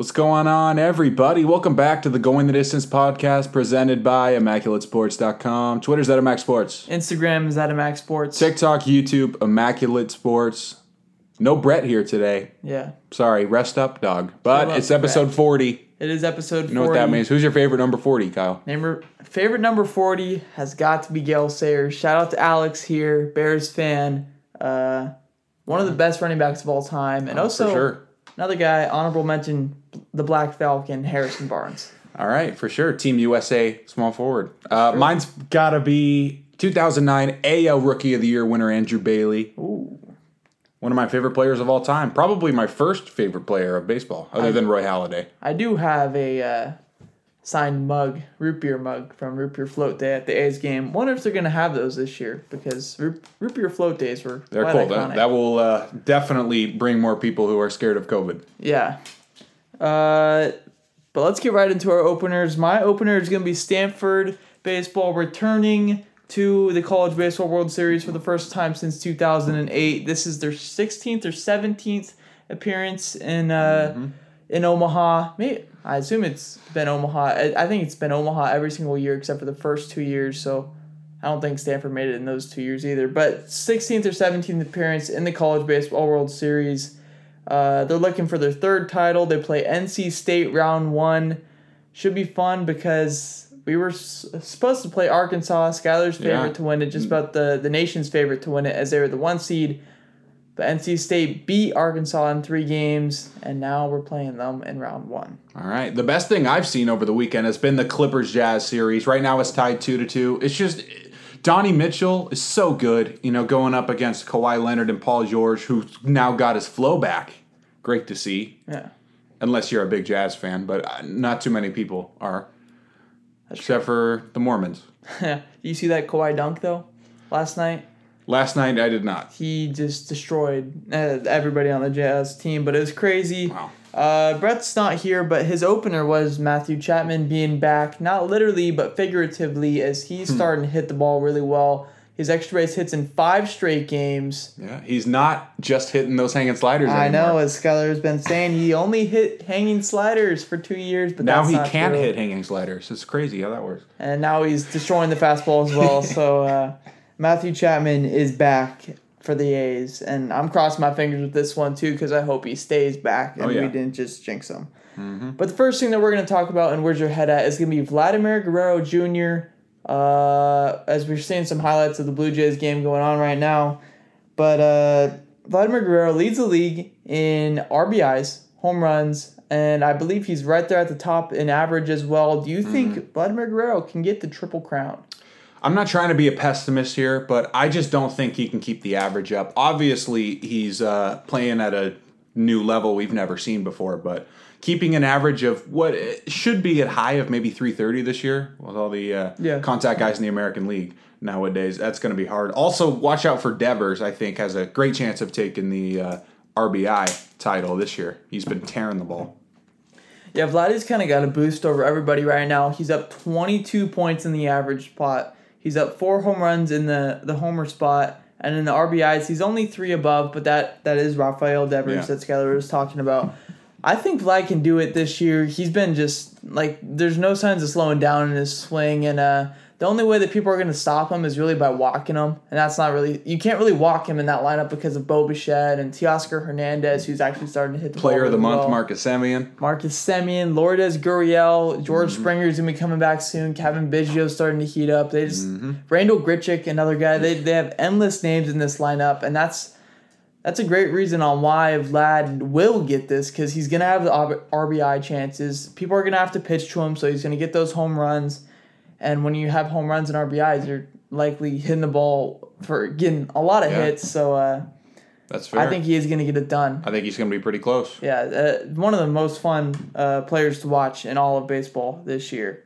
What's going on, everybody? Welcome back to the Going the Distance podcast presented by ImmaculateSports.com. Twitter's at Immac Sports. Instagram is at Max Sports. TikTok, YouTube, Immaculate Sports. No Brett here today. Yeah, Sorry, rest up, dog. But Still up, it's episode Brett. 40. it is episode. You know what that means? Who's your favorite number 40, Kyle? Number favorite number forty has got to be Gale Sayers. Shout out to Alex here, Bears fan. Uh, one of the best running backs of all time, and also Oh, For sure. Another guy. Honorable mention: the Black Falcon, Harrison Barnes. All right, for sure. Team USA, small forward. Uh, Mine's got to be 2009 AL Rookie of the Year winner Andrew Bailey. Ooh, One of my favorite players of all time. Probably my first favorite player of baseball, other than Roy Halladay. I do have a uh, signed mug, root beer mug from Root Beer Float Day at the A's game. Wonder if they're gonna have those this year because root, root beer float days were They're cool. That, that will uh, definitely bring more people who are scared of COVID. Yeah. Uh, but let's get right into our openers. My opener is going to be Stanford baseball returning to the College Baseball World Series for the first time since 2008. This is their 16th or 17th appearance in uh, in Omaha. Maybe, I assume it's been Omaha. I, I think it's been Omaha every single year except for the first two years. So I don't think Stanford made it in those two years either. But 16th or 17th appearance in the College Baseball World Series. Uh, they're looking for their third title. They play NC State round one. Should be fun because we were s- supposed to play Arkansas, Skyler's favorite Yeah. to win it, just about the, the nation's favorite to win it, as they were the one seed. But NC State beat Arkansas in three games, and now we're playing them in round one. All right. The best thing I've seen over the weekend has been the Clippers Jazz series. Right now it's tied two to two. It's just Donnie Mitchell is so good, you know, going up against Kawhi Leonard and Paul George, who's now got his flow back. Great to see, Yeah. unless you're a big Jazz fan, but uh, not too many people are, except for the Mormons. Do you see that Kawhi dunk though? Last night Last night I did not. he just destroyed uh, everybody on the Jazz team, but it was crazy. Wow. Uh, Brett's not here, but his opener was Matthew Chapman being back, not literally but figuratively, as he's Hmm. starting to hit the ball really well. His extra base hits in five straight games. Yeah, he's not just hitting those hanging sliders anymore. I anymore. know, as Skylar has been saying, he only hit hanging sliders for two years, but Now he can true. hit hanging sliders. It's crazy how that works. and now he's destroying the fastball as well. so uh, Matthew Chapman is back for the A's, and I'm crossing my fingers with this one too because I hope he stays back and Oh, yeah. we didn't just jinx him. But the first thing that we're going to talk about and where's your head at is going to be Vladimir Guerrero Jr. Uh, as we're seeing some highlights of the Blue Jays game going on right now, but uh, Vladimir Guerrero leads the league in RBIs, home runs, and I believe he's right there at the top in average as well. Do you think Vladimir Guerrero can get the triple crown? I'm not trying to be a pessimist here, but I just don't think he can keep the average up. Obviously, he's uh, playing at a new level we've never seen before, but keeping an average of what should be at high of maybe 330 this year with all the uh, Yeah. contact guys in the American League nowadays, that's going to be hard. Also, watch out for Devers. I think has a great chance of taking the uh, RBI title this year. He's been tearing the ball. Yeah, Vlad Vladdy's kind of got a boost over everybody right now. He's up 22 points in the average spot. He's up four home runs in the, the homer spot. And in the RBIs, he's only three above, but that, that is Rafael Devers Yeah. that Skyler was talking about. I think Vlad can do it this year. He's been just like there's no signs of slowing down in his swing, and uh, the only way that people are going to stop him is really by walking him, and that's not really you can't really walk him in that lineup because of Bo Bichette and Teoscar Hernandez, who's actually starting to hit the Player of the month, well. Marcus Semien, Marcus Semien, Lourdes Gurriel, George Mm-hmm. Springer's gonna be coming back soon. Cavan Biggio's starting to heat up. They just Mm-hmm. Randal Grichuk, another guy. They they have endless names in this lineup, and that's that's a great reason on why Vlad will get this because he's gonna have the RBI chances. People are gonna have to pitch to him, so he's gonna get those home runs. And when you have home runs and RBIs, you're likely hitting the ball for getting a lot of Yeah. hits. So uh, That's fair. I think he is gonna get it done. I think he's going to be pretty close. Yeah, uh, one of the most fun uh, players to watch in all of baseball this year.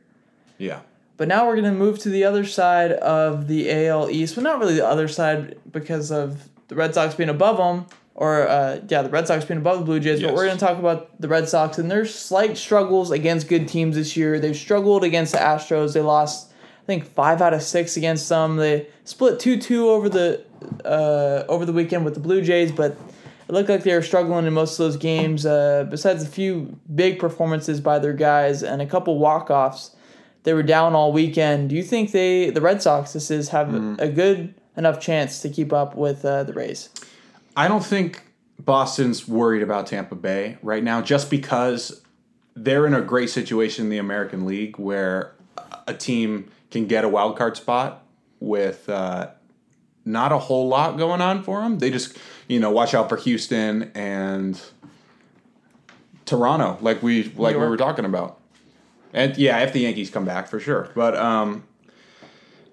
Yeah. But now we're going to move to the other side of the AL East. Well, not really the other side because of the Red Sox being above them, or uh, yeah, the Red Sox being above the Blue Jays. But we're going to talk about the Red Sox and their slight struggles against good teams this year. They've struggled against the Astros. They lost, I think, five out of six against them. They split two two over the uh, over the weekend with the Blue Jays, but it looked like they were struggling in most of those games. Uh, besides a few big performances by their guys and a couple walk offs, they were down all weekend. Do you think they, the Red Sox, this is have Mm-hmm. a good enough chance to keep up with uh, the Rays? I don't think Boston's worried about Tampa Bay right now just because they're in a great situation in the American League where a team can get a wild card spot with uh, not a whole lot going on for them. They just, you know, watch out for Houston and Toronto, like we like we were talking about. And yeah, if the Yankees come back for sure. But um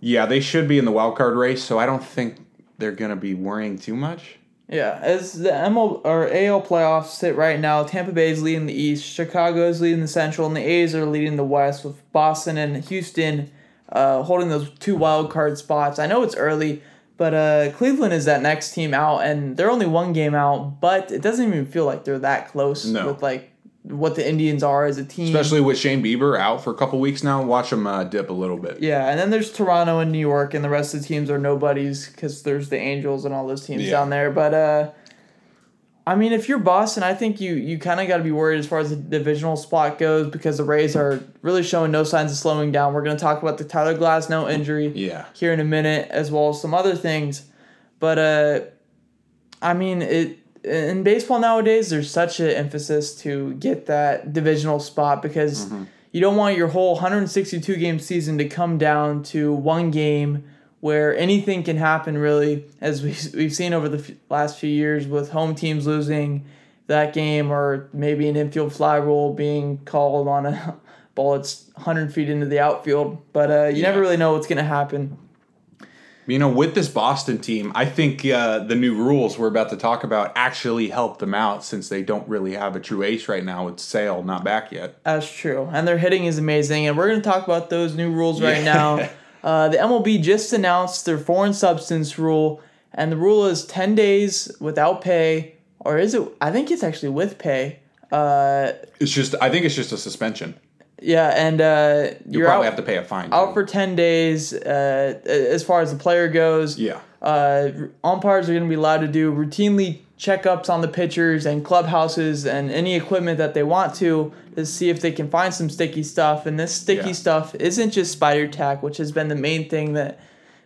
yeah, they should be in the wild card race, so I don't think they're going to be worrying too much. Yeah, as the ML or AL playoffs sit right now, Tampa Bay is leading the East, Chicago is leading the Central, and the A's are leading the West with Boston and Houston uh, holding those two wild card spots. I know it's early, but uh, Cleveland is that next team out, and they're only one game out, but it doesn't even feel like they're that close No. with like what the Indians are as a team. Especially with Shane Bieber out for a couple weeks now, watch them uh, dip a little bit. Yeah, and then there's Toronto and New York, and the rest of the teams are nobodies because there's the Angels and all those teams Yeah. down there. But uh, I mean, if you're Boston, I think you you kind of got to be worried as far as the divisional spot goes because the Rays are really showing no signs of slowing down. We're going to talk about the Tyler Glass Glasnow injury Yeah. here in a minute, as well as some other things. But uh, I mean, it in baseball nowadays, there's such an emphasis to get that divisional spot because you don't want your whole 162 game season to come down to one game where anything can happen. Really, as we we've seen over the f- last few years with home teams losing that game, or maybe an infield fly rule being called on a ball that's 100 feet into the outfield. But uh, you never really know what's going to happen. You know, with this Boston team, I think uh, the new rules we're about to talk about actually help them out since they don't really have a true ace right now. It's Sale not back yet. That's true. And their hitting is amazing. And we're going to talk about those new rules right Yeah. now. Uh, the MLB just announced their foreign substance rule. And the rule is 10 days without pay. Or is it? I think it's actually with pay. Uh, It's just, I think it's just a suspension. Yeah. And uh, You probably out, have to pay a fine. out too. for 10 days uh, as far as the player goes. yeah. Uh, umpires are going to be allowed to do routinely checkups on the pitchers and clubhouses and any equipment that they want to to see if they can find some sticky stuff. And this sticky Yeah. stuff isn't just spider tack, which has been the main thing that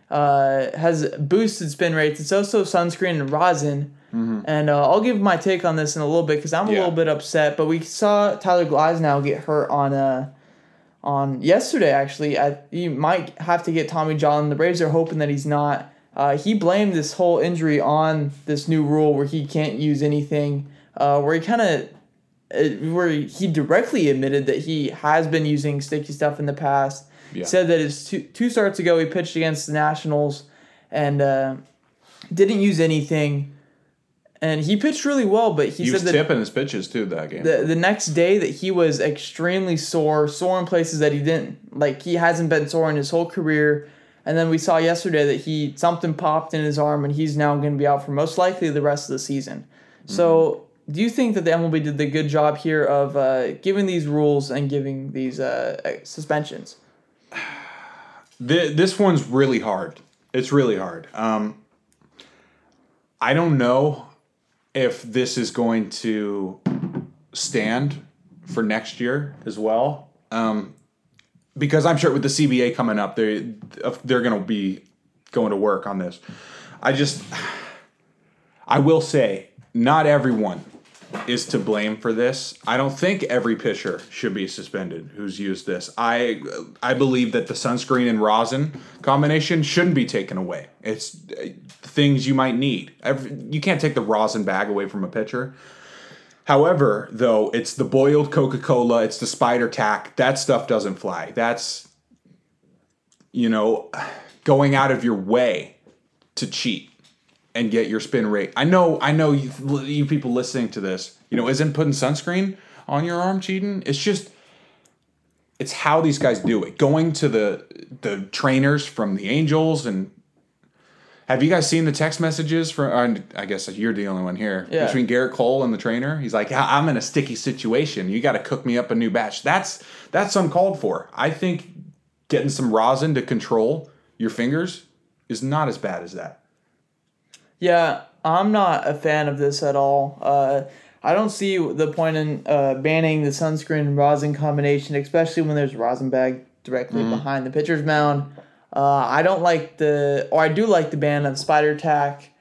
uh, has boosted spin rates. It's also sunscreen and rosin. And uh, I'll give my take on this in a little bit because I'm a Mm-hmm. Yeah. little bit upset. But we saw Tyler Glasnow get hurt on uh, on yesterday. Actually, I, he might have to get Tommy John. The Braves are hoping that he's not. Uh, he blamed this whole injury on this new rule where he can't use anything. Uh, where he kind of, where he directly admitted that he has been using sticky stuff in the past. Yeah. Said that his two two starts ago he pitched against the Nationals, and uh, didn't use anything. And he pitched really well, but he, He was said that tipping his pitches too that game. the the next day that he was extremely sore, sore in places that he didn't like. He hasn't been sore in his whole career. And then we saw yesterday that he something popped in his arm, and he's now going to be out for most likely the rest of the season. So, do you think that the MLB did the good job here of uh, giving these rules and giving these uh, suspensions? Th- this one's really hard. It's really hard. Um, I don't know if this is going to stand for next year as well. Um, because I'm sure with the CBA coming up, they they're going to be going to work on this. I just, I will say, not everyone is to blame for this. I don't think every pitcher should be suspended who's used this. I I believe that the sunscreen and rosin combination shouldn't be taken away. It's uh, things you might need. Every, you can't take the rosin bag away from a pitcher. However, though, it's the boiled Coca-Cola, it's the spider tack. That stuff doesn't fly. That's you know, going out of your way to cheat and get your spin rate. I know, I know you, you people listening to this, you know, isn't putting sunscreen on your arm cheating. It's just, it's how these guys do it. Going to the the trainers from the Angels and have you guys seen the text messages from? I guess you're the only one here Yeah. between Gerrit Cole and the trainer. He's like, I'm in a sticky situation. You got to cook me up a new batch. That's that's uncalled for. I think getting some rosin to control your fingers is not as bad as that. Yeah, I'm not a fan of this at all. Uh, I don't see the point in uh, banning the sunscreen and rosin combination, especially when there's a rosin bag directly behind the pitcher's mound. Uh, I don't like the, or I do like the ban of spider tack.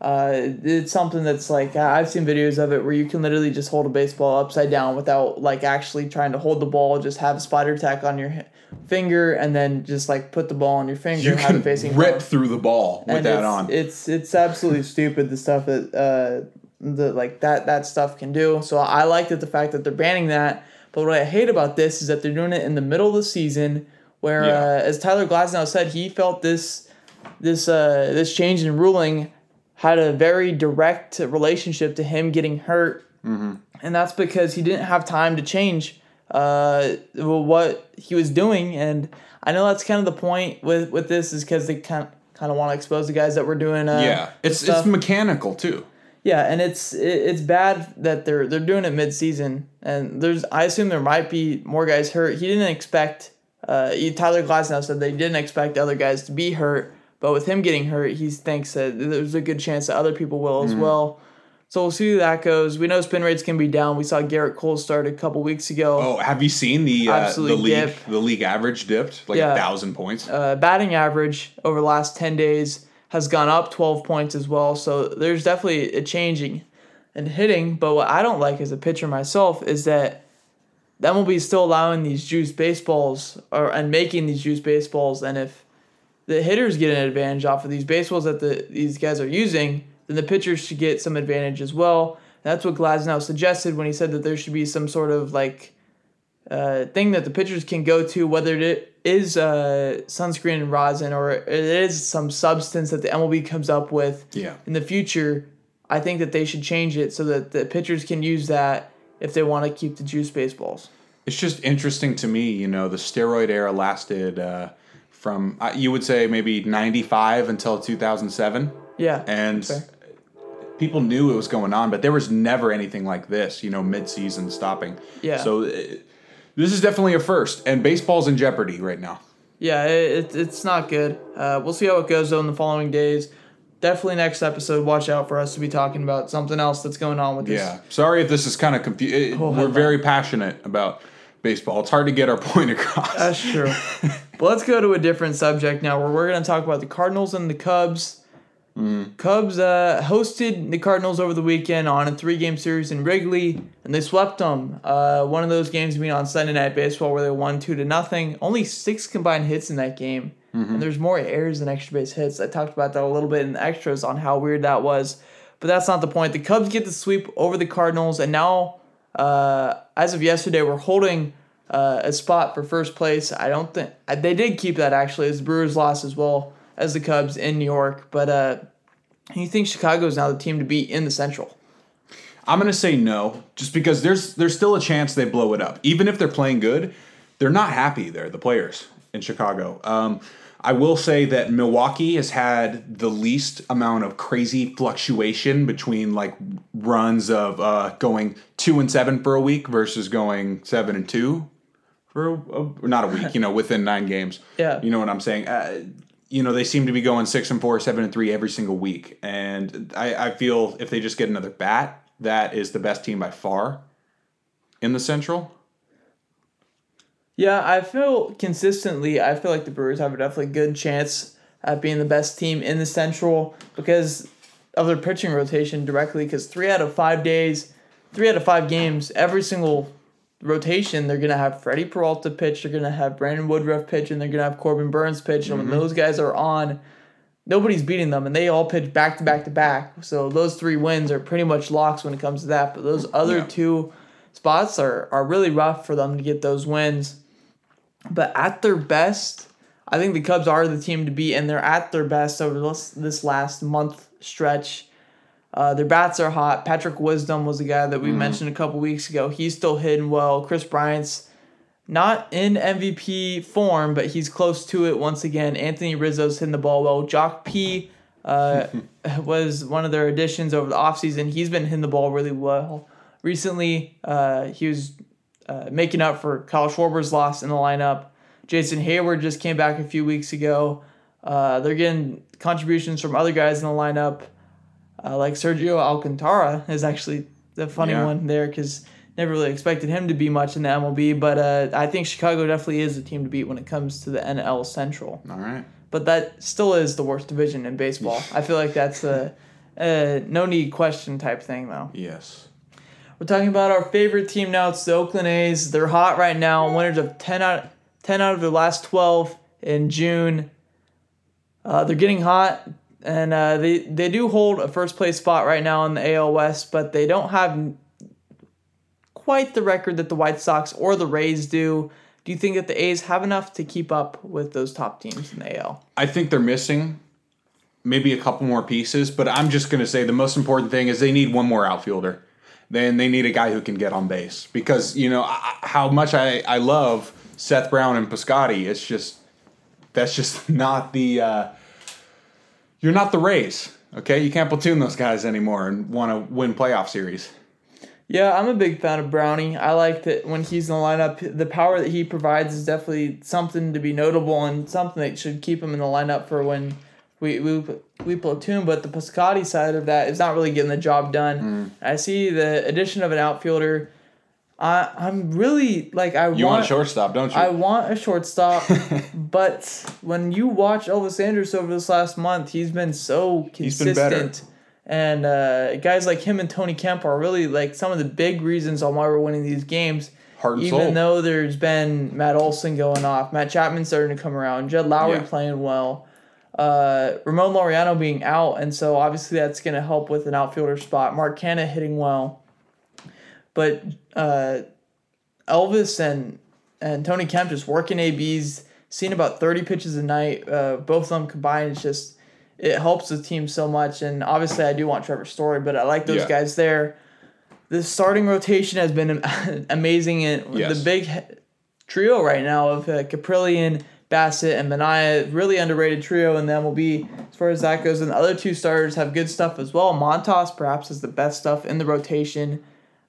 Uh, it's something that's like I've seen videos of it where you can literally just hold a baseball upside down without like actually trying to hold the ball. Just have spider tack on your finger and then just like put the ball on your finger. You and have can it facing rip through the ball with And that it's, on. It's it's absolutely stupid the stuff that uh the like that that stuff can do. So I like that the fact that they're banning that. But what I hate about this is that they're doing it in the middle of the season, where Yeah. uh, as Tyler Glasnow said, he felt this this uh this change in ruling had a very direct relationship to him getting hurt, Mm-hmm. and that's because he didn't have time to change uh what he was doing and I know that's kind of the point with with this is because they kind kind of want to expose the guys that were doing uh, yeah, it's stuff. it's mechanical too. yeah and it's it, it's bad that they're they're doing it mid season and there's I assume there might be more guys hurt he didn't expect uh Tyler Glasnow said they didn't expect other guys to be hurt but with him getting hurt he thinks that there's a good chance that other people will Mm-hmm. as well so we'll see how that goes we know spin rates can be down we saw Gerrit Cole start a couple weeks ago Oh, have you seen the uh, the league dip. the league average dipped like Yeah. a thousand points? uh, batting average over the last 10 days has gone up 12 points as well. So there's definitely a changing and hitting. But what I don't like as a pitcher myself is that the MLB is still allowing these juice baseballs or and making these juice baseballs. And if the hitters get an advantage off of these baseballs that the these guys are using, then the pitchers should get some advantage as well. that's what Glasnow suggested when he said that there should be some sort of like uh, thing that the pitchers can go to, whether it is uh, sunscreen and rosin or it is some substance that the MLB comes up with Yeah. in the future. I think that they should change it so that the pitchers can use that if they want to keep the juice baseballs. It's just interesting to me, you know, the steroid era lasted uh, from uh, you would say maybe 95 until 2007 Yeah. and. People knew it was going on, but there was never anything like this, you know, mid-season stopping. Yeah. So uh, this is definitely a first and baseball's in jeopardy right now. Yeah, it, it, it's not good. Uh, we'll see how it goes though in the following days. Definitely next episode, watch out for us to be talking about something else that's going on with this. Yeah. Sorry if this is kind of confusing. Oh, We're very passionate about baseball. It's hard to get our point across. That's true. but let's go to a different subject now where we're going to talk about the Cardinals and the Cubs. Cubs uh, hosted the Cardinals over the weekend on a three game series in Wrigley, and they swept them. Uh, one of those games being on Sunday Night Baseball where they won 2 to nothing. Only six combined hits in that game. And there's more errors than extra base hits. I talked about that a little bit in the extras on how weird that was. But that's not the point. The Cubs get the sweep over the Cardinals, and now, uh, as of yesterday, we're holding uh, a spot for first place. I don't think they did keep that actually, as the Brewers lost as well as the Cubs in New York. But uh, you think Chicago is now the team to beat in the Central? I'm gonna say no, just because there's there's still a chance they blow it up. Even if they're playing good, they're not happy there, the players in Chicago. Um, I will say that Milwaukee has had the least amount of crazy fluctuation between like runs of uh, going two and seven for a week versus going seven and two for a, a- not a week, you know, within nine games. Yeah. You know what I'm saying? Uh, you know, they seem to be going six and four, seven and three every single week. And I, I feel if they just get another bat, that is the best team by far in the Central. Yeah, I feel consistently. I feel like the Brewers have a definitely good chance at being the best team in the Central because of their pitching rotation directly. Because three out of five days, three out of five games, every single rotation, they're gonna have Freddie Peralta pitch, they're gonna have Brandon Woodruff pitch, and they're gonna have Corbin Burns pitch. And when mm-hmm. those guys are on, nobody's beating them, and they all pitch back to back to back. So those three wins are pretty much locks when it comes to that. But those other Yeah. two spots are are really rough for them to get those wins. But at their best, I think the Cubs are the team to beat, and they're at their best over this this last month stretch. Uh, their bats are hot. Patrick Wisdom was the guy that we mentioned a couple weeks ago. He's still hitting well. Kris Bryant's not in MVP form, but he's close to it once again. Anthony Rizzo's hitting the ball well. Jock P uh, was one of their additions over the offseason. He's been hitting the ball really well. Recently, uh, he was uh, making up for Kyle Schwarber's loss in the lineup. Jason Heyward just came back a few weeks ago. Uh, they're getting contributions from other guys in the lineup. Uh, like Sergio Alcantara is actually the funny Yeah. one there because never really expected him to be much in the MLB. But uh, I think Chicago definitely is a team to beat when it comes to the NL Central. All right. But that still is the worst division in baseball. I feel like that's a, a no need question type thing though. Yes. We're talking about our favorite team now. It's the Oakland A's. They're hot right now. Winners of 10 out, 10 out of their last 12 in June. Uh, they're getting hot, and uh, they, they do hold a first place spot right now in the AL West, but they don't have quite the record that the White Sox or the Rays do. Do you think that the A's have enough to keep up with those top teams in the AL? I think they're missing maybe a couple more pieces, but I'm just going to say the most important thing is they need one more outfielder. Then they need a guy who can get on base because you know I, how much I, I love Seth Brown and Piscotty. It's just that's just not the uh, you're not the Rays. Okay, you can't platoon those guys anymore and want to win playoff series. Yeah, I'm a big fan of Brownie. I like that when he's in the lineup, the power that he provides is definitely something to be notable and something that should keep him in the lineup for when we we, we platoon. But the Piscotty side of that is not really getting the job done. Mm. I see the addition of an outfielder. I I'm really like I You want a shortstop, don't you? I want a shortstop, but when you watch Elvis Andrus over this last month, he's been so He's been better. And uh, guys like him and Tony Kemp are really like some of the big reasons on why we're winning these games. Heart and Even soul. though there's been Matt Olson going off, Matt Chapman starting to come around, Jed Lowrie Yeah. playing well, uh, Ramon Laureano being out, and so obviously that's going to help with an outfielder spot. Mark Canha hitting well, but uh, Elvis and and Tony Kemp just working ABs, seeing about thirty pitches a night. Uh, both of them combined, it's just it helps the team so much. And obviously, I do want Trevor Story, but I like those Yeah. guys there. The starting rotation has been amazing, and Yes. the big trio right now of uh, Kaprielian, Bassitt, and Manaea, really underrated trio in the MLB as far as that goes. And the other two starters have good stuff as well. Montas perhaps is the best stuff in the rotation.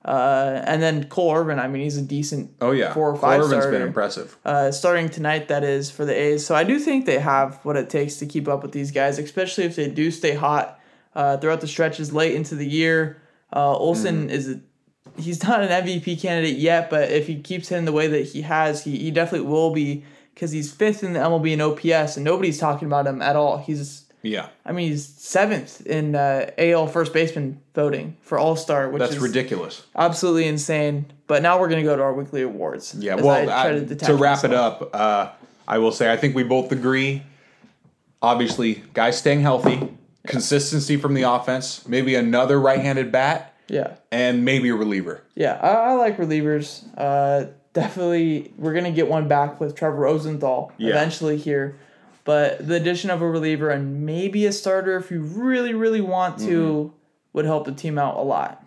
Uh, and then Cole Irvin, I mean, he's a decent oh yeah, four or five Irvin's starter. been impressive. uh, starting tonight, that is, for the A's. So I do think they have what it takes to keep up with these guys, especially if they do stay hot uh, throughout the stretches late into the year. Uh, Olson is a, he's not an MVP candidate yet, but if he keeps hitting the way that he has, he, he definitely will be because he's fifth in the MLB in OPS, and nobody's talking about him at all. He's Yeah, I mean, he's seventh in uh, AL first baseman voting for All Star, which that's is ridiculous. absolutely insane. But now we're gonna go to our weekly awards. Yeah, well, I I- detach to wrap it up, uh, I will say I think we both agree. Obviously, guys staying healthy, consistency from the offense, maybe another right-handed bat, Yeah. and maybe a reliever. Yeah, I, I like relievers. Uh, definitely, we're gonna get one back with Trevor Rosenthal Yeah. eventually here, but the addition of a reliever and maybe a starter, if you really, really want to, Mm-hmm. would help the team out a lot.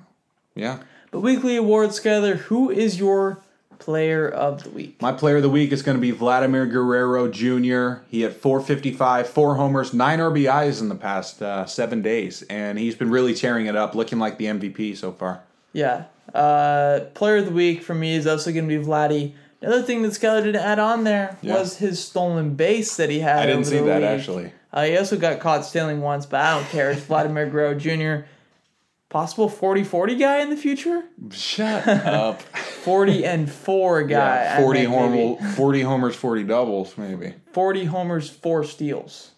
Yeah. But weekly awards, Skyler, who is your player of the week? My player of the week is going to be Vladimir Guerrero Jr. He had 455, four homers, nine RBIs in the past uh, seven days, and he's been really tearing it up, looking like the MVP so far. Yeah. Uh, player of the week for me is also gonna be Vladdy. Another thing that Skyler didn't add on there Yeah. was his stolen base that he had. I didn't see that week. actually. Uh, he also got caught stealing once, but I don't care. It's Vladimir Guerrero Jr. Possible 40 40 guy in the future? Shut up. 40 and 4 guy. yeah, 40, meant maybe. homer, 40 homers, 40 doubles, maybe. 40 homers, 4 steals.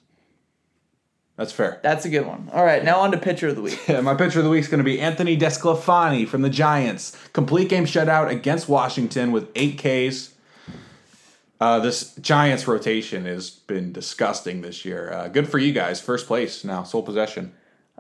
That's fair. That's a good one. All right, now on to pitcher of the week. Yeah, my pitcher of the week is going to be Anthony DeSclafani from the Giants. Complete game shutout against Washington with eight Ks. Uh, this Giants rotation has been disgusting this year. Uh, good for you guys. First place now, sole possession.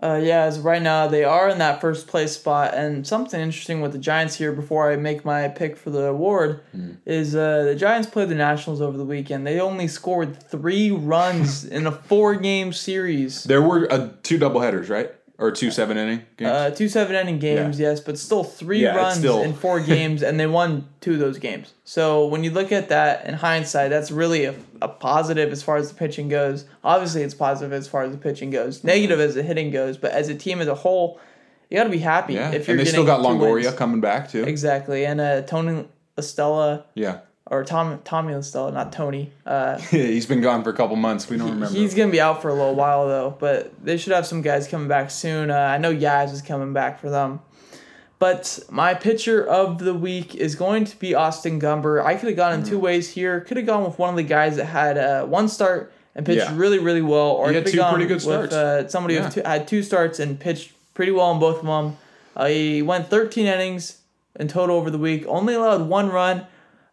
Uh, yeah, as right now, they are in that first place spot. And something interesting with the Giants here before I make my pick for the award is uh, the Giants played the Nationals over the weekend. They only scored three runs in a four game series. There were uh, two doubleheaders, right? Or two seven inning games. Uh, two seven inning games, yes, but still three Yeah, it's runs still- in four games, and they won two of those games. So when you look at that in hindsight, that's really a, a positive as far as the pitching goes. Obviously, it's positive as far as the pitching goes, negative as the hitting goes, but as a team as a whole, you got to be happy yeah, if you're and they still getting got two Longoria wins. coming back too. Exactly, and uh, Tony Estella Yeah, or Tom Stella, not Tony. Uh, He's been gone for a couple months. We don't remember. he's gonna be out for a little while though, but they should have some guys coming back soon. Uh, I know Yaz is coming back for them. But my pitcher of the week is going to be Austin Gomber. I could have gone in Mm. two ways here. Could have gone with one of the guys that had uh, one start and pitched Yeah. really, really well, or He had two pretty good with starts. uh, somebody who Yeah. two, had two starts and pitched pretty well in both of them. Uh, he went 13 innings in total over the week, only allowed one run,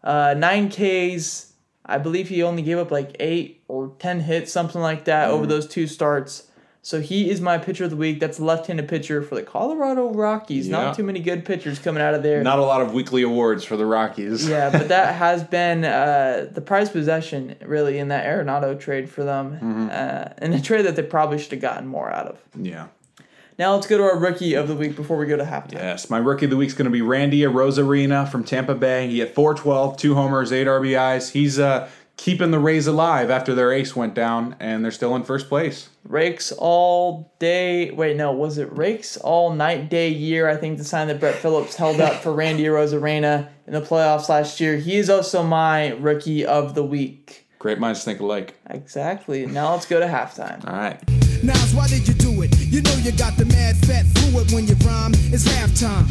uh, nine Ks. I believe he only gave up like eight or 10 hits, something like that, Mm. over those two starts. So he is my pitcher of the week. That's a left-handed pitcher for the Colorado Rockies. Yeah. Not too many good pitchers coming out of there. Not a lot of weekly awards for the Rockies. yeah, but that has been uh, the prize possession really in that Arenado trade for them, Mm-hmm. uh, and a trade that they probably should have gotten more out of. Yeah. Now let's go to our rookie of the week before we go to halftime. Yes, my rookie of the week is going to be Randy Arozarena from Tampa Bay. He had 412, two homers, eight RBIs. He's uh, keeping the Rays alive after their ace went down, and they're still in first place. Rakes all day. Wait, no, was it Rakes all night, day, year? I think the sign that Brett Phillips held up for Randy Arozarena in the playoffs last year. He is also my rookie of the week. Great minds think alike. Exactly. Now let's go to halftime. All right. Nas, why did you do it? You know you got the mad fat fluid when you rhyme. It's halftime.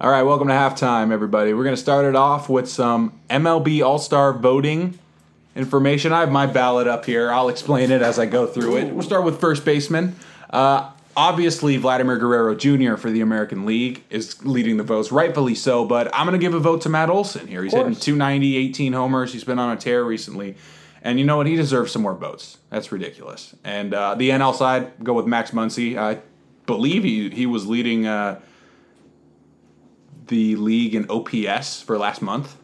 All right, welcome to halftime, everybody. We're going to start it off with some MLB All Star voting information. I have my ballot up here. I'll explain it as I go through it. We'll start with first baseman. Uh, obviously, Vladimir Guerrero Jr. for the American League is leading the votes, rightfully so, but I'm going to give a vote to Matt Olson here. He's hitting course. 290, 18 homers. He's been on a tear recently. And you know what? He deserves some more votes. That's ridiculous. And uh, the NL side, go with Max Muncy. I believe he, he was leading. Uh, the league in OPS for last month,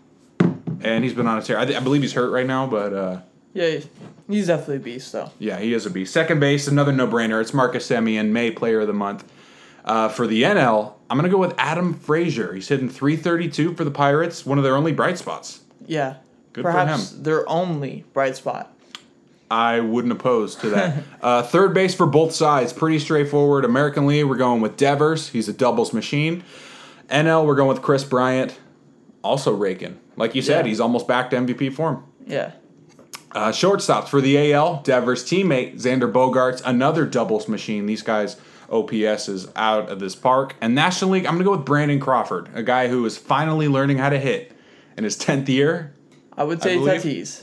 and he's been on a tear. I, I believe he's hurt right now, but uh, Yeah, he's definitely a beast, though. yeah, he is a beast. Second base, another no-brainer. It's Marcus Semien, May Player of the Month. Uh, for the NL, I'm gonna go with Adam Frazier. He's hitting 332 for the Pirates, one of their only bright spots. Yeah. Good for Perhaps him. their only bright spot. I wouldn't oppose to that. uh, third base for both sides, pretty straightforward. American League, we're going with Devers. He's a doubles machine. NL, we're going with Kris Bryant, also raking. Like you said, Yeah. he's almost back to MVP form. Yeah. Uh, shortstops for the AL, Devers' teammate Xander Bogaerts, another doubles machine. These guys, OPS is out of this park. And National League, I'm going to go with Brandon Crawford, a guy who is finally learning how to hit in his 10th year. I would say believe- Tatis.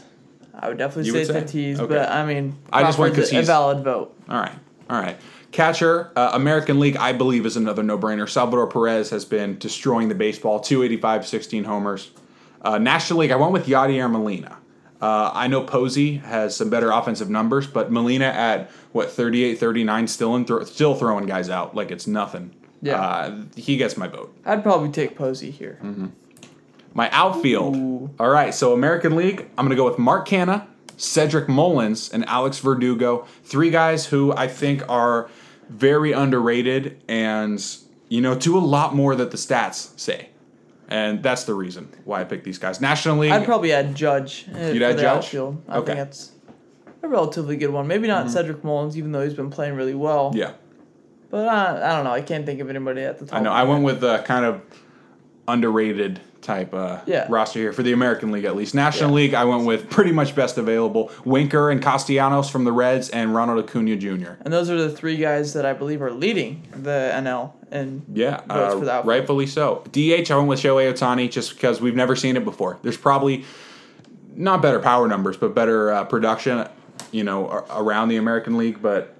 I would definitely You say, would say? Tatis, Okay. but I mean, I just went 'cause Crawford's a he's- valid vote. All right. All right. Catcher, uh, American League, I believe, is another no brainer. Salvador Perez has been destroying the baseball 285, 16 homers. Uh, National League, I went with Yadier Molina. Uh, I know Posey has some better offensive numbers, but Molina at what 38, 39, still in thro- still throwing guys out like it's nothing. Yeah. uh, he gets my vote. I'd probably take Posey here. Mm-hmm. My outfield. Ooh. All right, so American League, I'm going to go with Mark Canha, Cedric Mullins, and Alex Verdugo. Three guys who I think are very underrated and, you know, do a lot more that the stats say. And that's the reason why I picked these guys. National League. I'd probably add Judge. uh, You'd add the Judge? Outfield. I Okay. Mm-hmm. think that's a relatively good one. Maybe not Cedric Mullins, even though he's been playing really well. yeah, But uh, I don't know. I can't think of anybody at the top. I know. I went with uh, kind of underrated type uh, Yeah. roster here for the American League at least. National Yeah. League, I went with pretty much best available. Winker and Castellanos from the Reds and Ronald Acuna Jr. And those are the three guys that I believe are leading the NL. And Yeah, uh, rightfully so. DH, I went with Shohei Ohtani just because we've never seen it before. There's probably not better power numbers, but better uh, production, you know, around the American League. But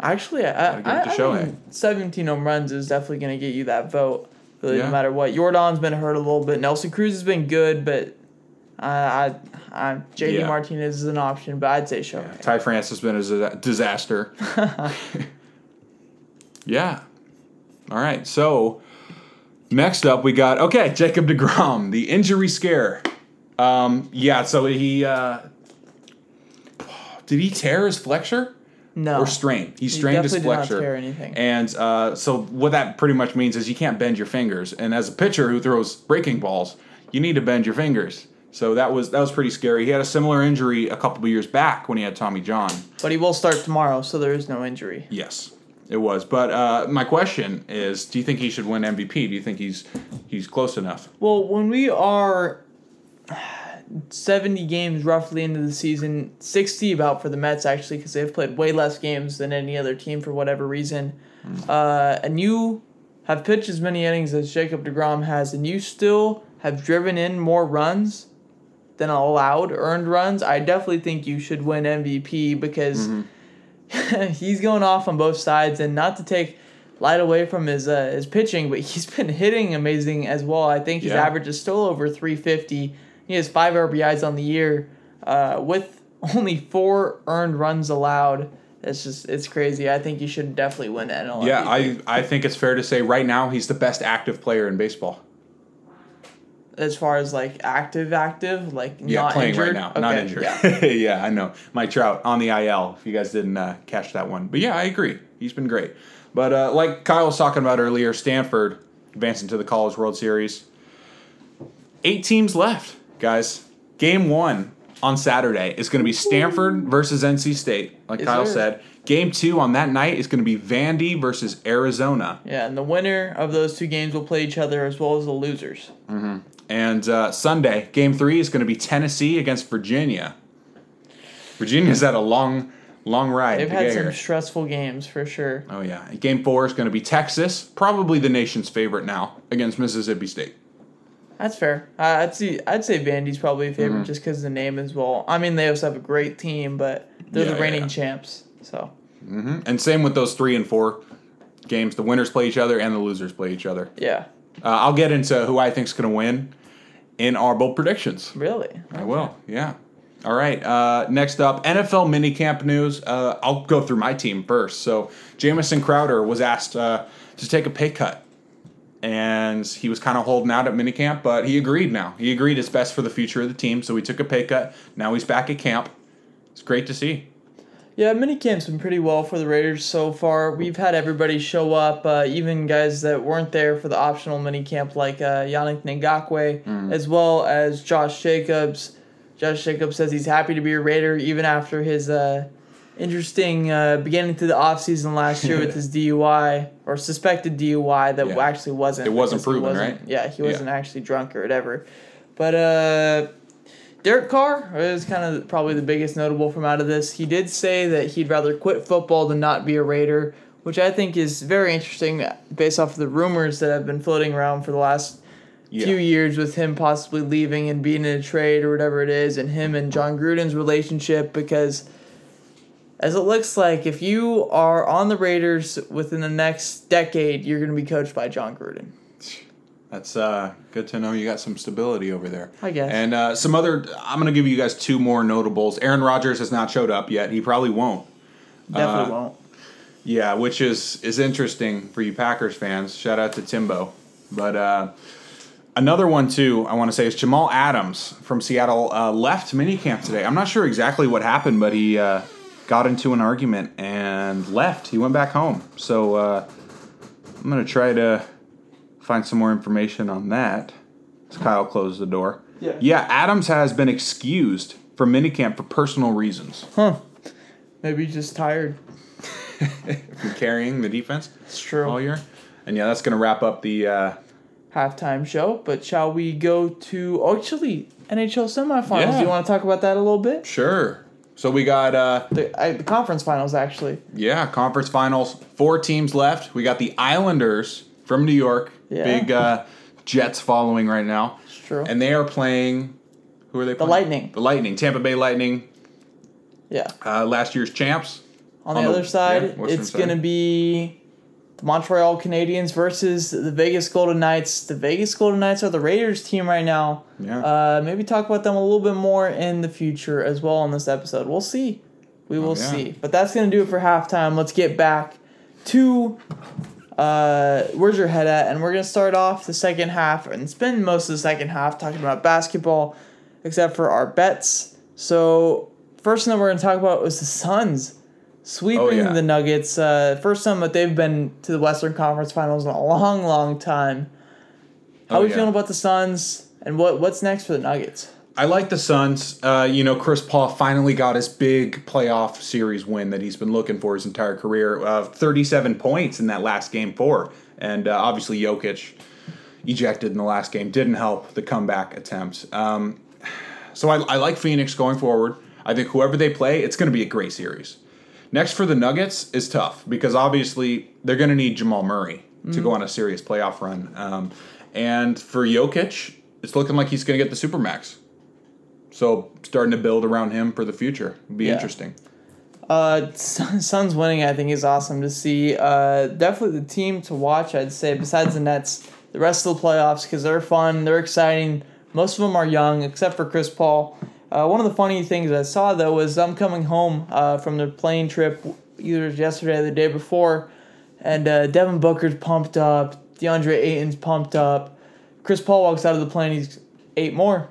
actually, I, it I, I mean, 17 home runs is definitely going to get you that vote. Really, Yeah. no matter what. Jordan's been hurt a little bit. Nelson Cruz has been good, but I, I, I JD Yeah. Martinez is an option, but I'd say Shohei. Ty France has been a disaster. yeah. All right. So next up, we got okay, Jacob Degrom, the injury scare. Um, yeah. So he uh, did he tear his flexor? No. or strain. He strained his definitely not flexor. tear anything. And uh, so what that pretty much means is you can't bend your fingers. And as a pitcher who throws breaking balls, you need to bend your fingers. So that was that was pretty scary. He had a similar injury a couple of years back when he had Tommy John. But he will start tomorrow, so there is no injury. Yes. it was. But uh, my question is, do you think he should win MVP? Do you think he's he's close enough? Well, when we are 70 games roughly into the season, 60 about for the Mets actually, because they've played way less games than any other team for whatever reason. Uh, and you have pitched as many innings as Jacob DeGrom has, and you still have driven in more runs than allowed earned runs. I definitely think you should win MVP because he's going off on both sides, and not to take light away from his uh, his pitching, but he's been hitting amazing as well. I think his Yeah. average is still over 350. He has five RBIs on the year, uh, with only four earned runs allowed. It's just it's crazy. I think you should definitely win NL. Yeah, MVP. I I think it's fair to say right now he's the best active player in baseball. as far as like active, active, like Yeah, not playing injured. right now, not injured. Yeah. Yeah. I know. Mike Trout on the IL. If you guys didn't uh, catch that one, but yeah, I agree. He's been great. But uh, like Kyle was talking about earlier, Stanford advancing to the College World Series. Eight teams left, guys. Game one on Saturday is going to be Stanford versus NC State, like Yes, Kyle sir. said. Game two on that night is going to be Vandy versus Arizona. Yeah, and the winner of those two games will play each other as well as the losers. And uh, Sunday, game three is going to be Tennessee against Virginia. Virginia's had a long, long ride They've had some stressful games for sure. oh yeah, game four is going to be Texas, probably the nation's favorite now against Mississippi State. That's fair. Uh, I'd see. I'd say Vandy's probably a favorite Mm-hmm. just because the name as well. I mean, they also have a great team, but they're Yeah, the reigning yeah. champs. So And same with those three and four games. The winners play each other and the losers play each other. yeah, Uh, I'll get into who I think's going to win in our bold predictions. really. I will. Yeah. All right. Uh, next up, NFL minicamp news. Uh, I'll go through my team first. So, Jamison Crowder was asked uh, to take a pay cut, and he was kind of holding out at minicamp, but he agreed. Now he agreed it's best for the future of the team, so he took a pay cut. Now he's back at camp. It's great to see. Yeah, minicamp's been pretty well for the Raiders so far. We've had everybody show up, uh, even guys that weren't there for the optional minicamp, like uh, Yannick Ngakoue, as well as Josh Jacobs. Josh Jacobs says he's happy to be a Raider even after his uh, interesting uh, beginning to the offseason last year with his DUI or suspected DUI that Yeah. actually wasn't. It wasn't proven, wasn't- right? Yeah, he wasn't actually drunk or whatever. But uh, Derek Carr is kind of probably the biggest notable from out of this. He did say that he'd rather quit football than not be a Raider, which I think is very interesting based off of the rumors that have been floating around for the last Yeah. few years with him possibly leaving and being in a trade or whatever it is, and him and Jon Gruden's relationship. Because as it looks like, if you are on the Raiders within the next decade, you're going to be coached by Jon Gruden. That's uh, good to know you got some stability over there. I guess. And uh, some other, I'm going to give you guys two more notables. Aaron Rodgers has not showed up yet. He probably won't. Definitely Uh, won't. Yeah, which is is interesting for you Packers fans. Shout out to Timbo. But uh, another one too, I want to say is Jamal Adams from Seattle uh, left minicamp today. I'm not sure exactly what happened, but he uh, got into an argument and left. He went back home. So uh, I'm gonna try to find some more information on that. As Kyle closed the door. Yeah. Yeah, Adams has been excused from minicamp for personal reasons. Huh. Maybe he's just tired. From carrying the defense It's true. all year. And yeah, that's gonna wrap up the uh, halftime show. But shall we go to oh, actually NHL semifinals? Yeah. Do you want to talk about that a little bit? Sure. So we got uh The, I, the conference finals actually. yeah, conference finals, four teams left. We got the Islanders from New York. Yeah. Big uh Jets following right now. It's true. And they are playing who are they playing? The Lightning. The Lightning. Tampa Bay Lightning, yeah. uh, last year's champs. On, On the the- other side, yeah, it's gonna be the Montreal Canadiens versus the Vegas Golden Knights. The Vegas Golden Knights are the Raiders team right now. Yeah. Uh, maybe talk about them a little bit more in the future as well in this episode. We'll see. We will Oh, yeah. see. But that's gonna do it for halftime. Let's get back to uh, where's your head at? And we're gonna start off the second half and spend most of the second half talking about basketball, except for our bets. So first thing that we're gonna talk about was the Suns sweeping Oh, yeah. the Nuggets. Uh, first time that they've been to the Western Conference Finals in a long, long time. How Oh, we yeah. feeling about the Suns and what what's next for the Nuggets? I like the Suns. Uh, you know, Chris Paul finally got his big playoff series win that he's been looking for his entire career. Uh, 37 points in that last game four. And uh, obviously, Jokic ejected in the last game didn't help the comeback attempt. Um, so I, I like Phoenix going forward. I think whoever they play, it's going to be a great series. Next for the Nuggets is tough because obviously they're going to need Jamal Murray to go on a serious playoff run. Um, and for Jokic, it's looking like he's going to get the supermax. So starting to build around him for the future would be Yeah. interesting. Uh, Suns winning, I think, is awesome to see. Uh, definitely the team to watch, I'd say, besides the Nets, the rest of the playoffs, because they're fun, they're exciting. Most of them are young, except for Chris Paul. Uh, one of the funny things I saw, though, was I'm coming home uh, from the plane trip either yesterday or the day before, and uh, Devin Booker's pumped up, DeAndre Ayton's pumped up. Chris Paul walks out of the plane, he's eight more.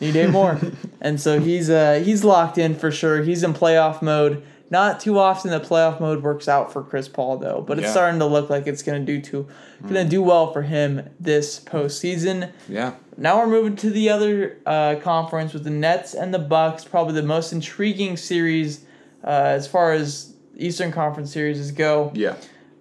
Need eight more. and so he's uh he's locked in for sure. He's in playoff mode. Not too often the playoff mode works out for Chris Paul though, but it's Yeah. starting to look like it's gonna do too gonna do well for him this postseason. Yeah. Now we're moving to the other uh, conference with the Nets and the Bucks. Probably the most intriguing series uh, as far as Eastern Conference series go. Yeah.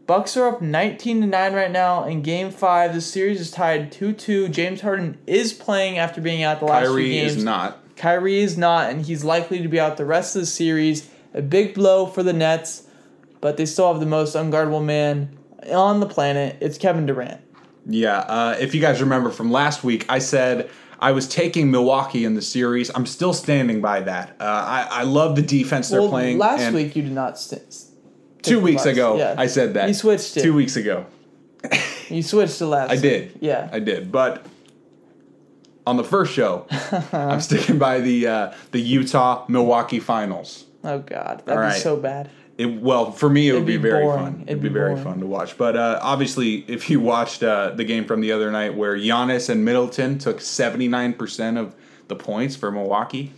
Bucks are up 19 to 9 right now in game 5. The series is tied 2-2. James Harden is playing after being out the last few Kyrie games. is not. Kyrie is not and he's likely to be out the rest of the series. A big blow for the Nets, but they still have the most unguardable man on the planet. It's Kevin Durant. Yeah, uh, if you guys remember from last week, I said I was taking Milwaukee in the series. I'm still standing by that. Uh, I, I love the defense they're well, playing. last week you did not st- two weeks Bucks. ago, Yeah. I said that. You switched it. Two weeks ago, You switched to last. I did. Yeah. I did. But on the first show, I'm sticking by the uh, the Utah Milwaukee finals. Oh God, that'd All be so bad. It, well, for me, it would It'd be, be very boring. fun. It'd, It'd be, be very boring. fun to watch. But uh, obviously, if you watched uh, the game from the other night where Giannis and Middleton took 79% of the points for Milwaukee,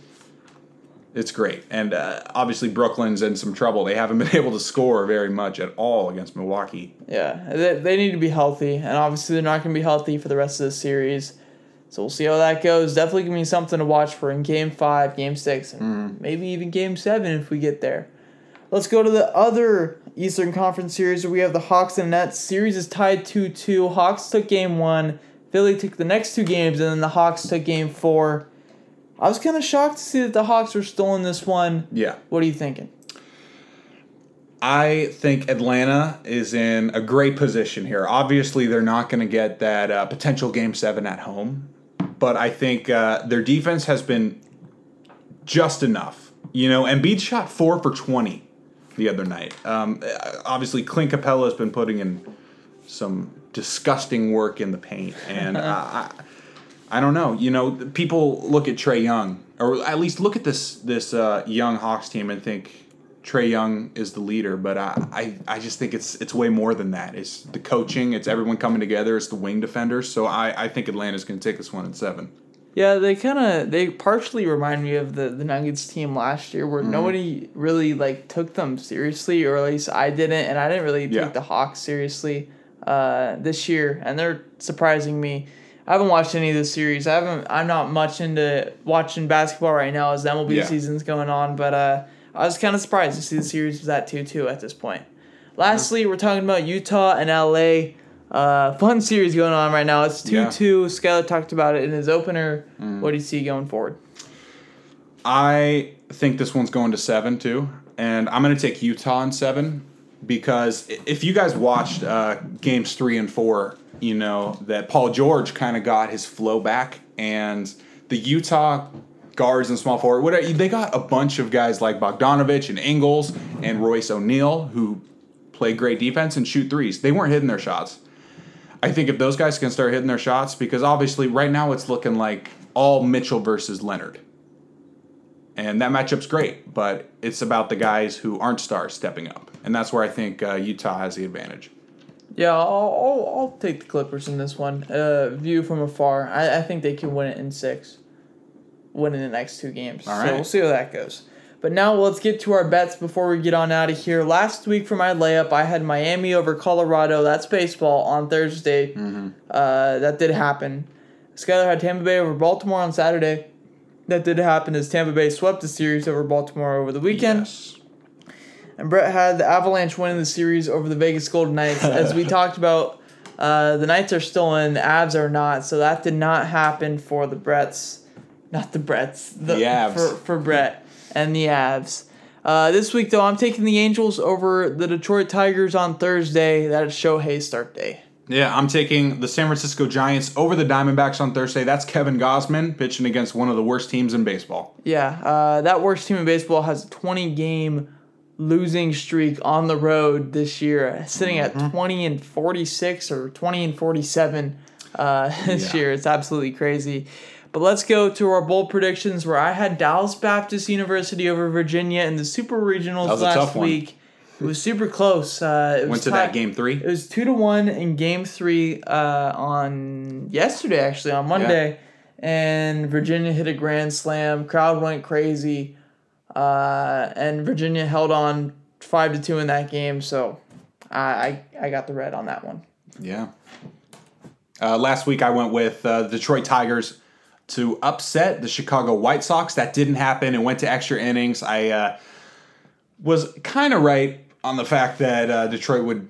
it's great. And uh, obviously, Brooklyn's in some trouble. They haven't been able to score very much at all against Milwaukee. Yeah, they, they need to be healthy, and obviously they're not going to be healthy for the rest of the series. So we'll see how that goes. Definitely to be something to watch for in Game Five, Game Six, and Mm-hmm. maybe even Game Seven if we get there. Let's go to the other Eastern Conference series where we have the Hawks and Nets. Series is tied 2-2. Hawks took Game One. Philly took the next two games, and then the Hawks took Game Four. I was kind of shocked to see that the Hawks were still in this one. Yeah. What are you thinking? I think Atlanta is in a great position here. Obviously, they're not going to get that uh, potential game seven at home, but I think uh, their defense has been just enough. You know, Embiid shot four for 20 the other night. Um, obviously, Clint Capela has been putting in some disgusting work in the paint, and uh, I, I don't know. You know, people look at Trae Young, or at least look at this this uh, young Hawks team and think Trae Young is the leader. But I, I I just think it's it's way more than that. It's the coaching. It's everyone coming together. It's the wing defenders. So I, I think Atlanta's going to take this one in seven. Yeah, they kind of they partially remind me of the the Nuggets team last year, Mm-hmm. where nobody really like took them seriously, or at least I didn't, and I didn't really Yeah. take the Hawks seriously uh, this year, and they're surprising me. I haven't watched any of the series. I haven't. I'm not much into watching basketball right now as the MLB Yeah. season's going on, but uh, I was kind of surprised to see the series was at two two at this point. Lastly, we're talking about Utah and LA. Uh, fun series going on right now. It's 2 Yeah. 2. Skylar talked about it in his opener. Mm. What do you see going forward? I think this one's going to seven too, and I'm going to take Utah in seven because if you guys watched uh, games three and four, you know that Paul George kind of got his flow back, and the Utah guards and small forward, whatever they got a bunch of guys like Bogdanovich and Ingles and Royce O'Neale who play great defense and shoot threes. They weren't hitting their shots. I think if those guys can start hitting their shots, because obviously right now it's looking like all Mitchell versus Leonard. And that matchup's great, but it's about the guys who aren't stars stepping up. And that's where I think uh, Utah has the advantage. Yeah, I'll, I'll, I'll take the Clippers in this one. Uh, view from afar. I, I think they can win it in six. Win in the next two games. All So we'll see how that goes. But now let's get to our bets before we get on out of here. Last week for my layup, I had Miami over Colorado. That's baseball on Thursday. Uh, that did happen. Skyler had Tampa Bay over Baltimore on Saturday. that did happen is Tampa Bay swept the series over Baltimore over the weekend. Yes. And Brett had the Avalanche winning the series over the Vegas Golden Knights. As we talked about, uh, the Knights are still in, the Avs are not. So that did not happen for the Bretts. Not the Bretts. The, The Avs. For, for Brett and the Avs. Uh, this week, though, I'm taking the Angels over the Detroit Tigers on Thursday. That is Shohei's start day. Yeah, I'm taking the San Francisco Giants over the Diamondbacks on Thursday. That's Kevin Gausman pitching against one of the worst teams in baseball. Yeah, uh, that worst team in baseball has a 20 game losing streak on the road this year, sitting Mm-hmm. at 20 and 46 or 20 and 47 uh, this Yeah. year. It's absolutely crazy. But let's go to our bold predictions where I had Dallas Baptist University over Virginia in the Super Regionals was last week. It was super close. Uh, it was Went to tied- that game three. it was two to one in game three uh, on yesterday, actually on Monday, and Virginia hit a grand slam. Crowd went crazy, uh, and Virginia held on five to two in that game. So I I, I got the red on that one. Yeah. Uh, last week I went with uh, the Detroit Tigers to upset the Chicago White Sox. That didn't happen. It went to extra innings. I uh, was kind of right on the fact that uh, Detroit would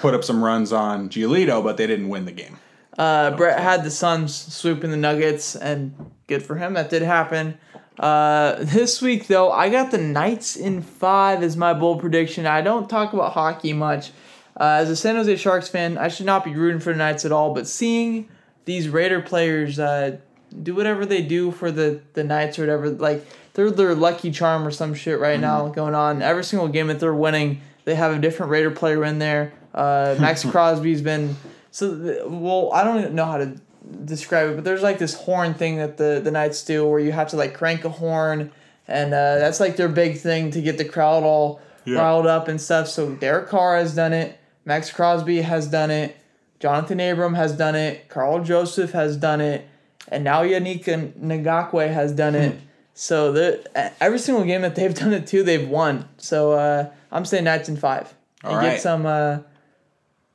put up some runs on Giolito, but they didn't win the game. Uh, Brett had the Suns swooping the Nuggets, and good for him. That did happen. Uh, this week, though, I got the Knights in five as my bold prediction. I don't talk about hockey much. Uh, as a San Jose Sharks fan, I should not be rooting for the Knights at all, but seeing these Raider players uh, do whatever they do for the, the Knights or whatever, like they're their lucky charm or some shit right now going on. Every single game that they're winning, they have a different Raider player in there. Uh, Maxx Crosby's been so the, well. I don't know how to describe it, but there's like this horn thing that the the Knights do where you have to like crank a horn, and uh, that's like their big thing to get the crowd all Yeah. riled up and stuff. So Derek Carr has done it. Maxx Crosby has done it. Johnathan Abram has done it. Karl Joseph has done it, and now Yannick Ngakoue has done it. Hmm. So the every single game that they've done it to, they've won. So uh, I'm saying Knights in five and get some uh,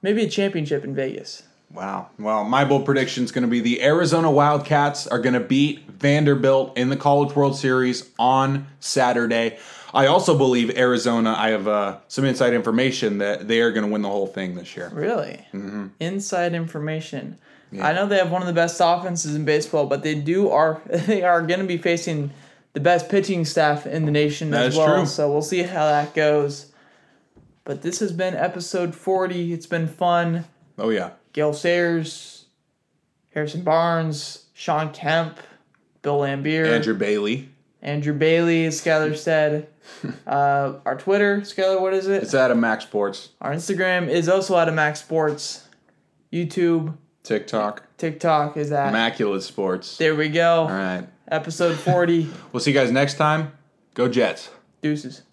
maybe a championship in Vegas. Wow. Well, my bold prediction is going to be the Arizona Wildcats are going to beat Vanderbilt in the College World Series on Saturday. I also believe Arizona, I have uh, some inside information that they are going to win the whole thing this year. Really? Mm-hmm. Inside information. I know they have one of the best offenses in baseball, but they do are they are going to be facing the best pitching staff in the nation That as well. true. So we'll see how that goes. But this has been episode 40. It's been fun. Oh, yeah. Gale Sayers, Harrison Barnes, Shawn Kemp, Bill Laimbeer, Andrew Bailey. Andrew Bailey, as Skylar said. uh, our Twitter, Skylar, what is it? It's out of Max Sports. Our Instagram is also out of Max Sports. YouTube, TikTok. TikTok is at. Immaculate Sports. There we go. All right. Episode 40. We'll see you guys next time. Go Jets. Deuces.